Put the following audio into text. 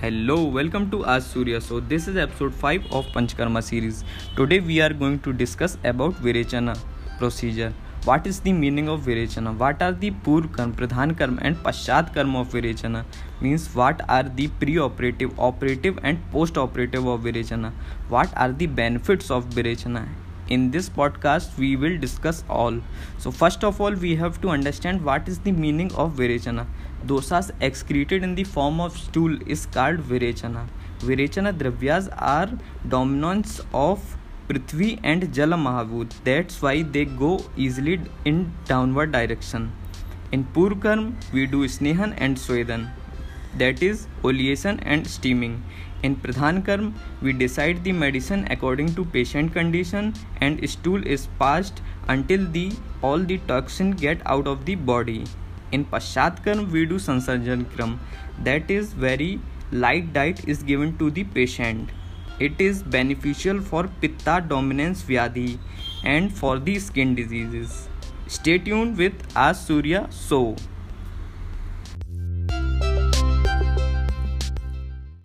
hello welcome to Aaj Surya so this is episode five of panchakarma series today we are going to discuss about virechana procedure what is the meaning of virechana what are the purva karma pradhan karma and paschat karma of virechana means what are the pre operative operative and post operative of virechana what are the benefits of virechana in this podcast we will discuss all so first of all we have to understand what is the meaning of virechana doshas excreted in the form of stool is called virechana virechana dravyas are dominance of prithvi and jal mahabhuta that's why they go easily in downward direction in purva karma we do snehan and swedan that is oleation and steaming in pradhan karma we decide the medicine according to patient condition and stool is passed until the all the toxin get out of the body in paschat karma we do sansarjan krama that is very light diet is given to the patient it is beneficial for pitta dominance vyadhi and for the skin diseases stay tuned with Aaj Surya so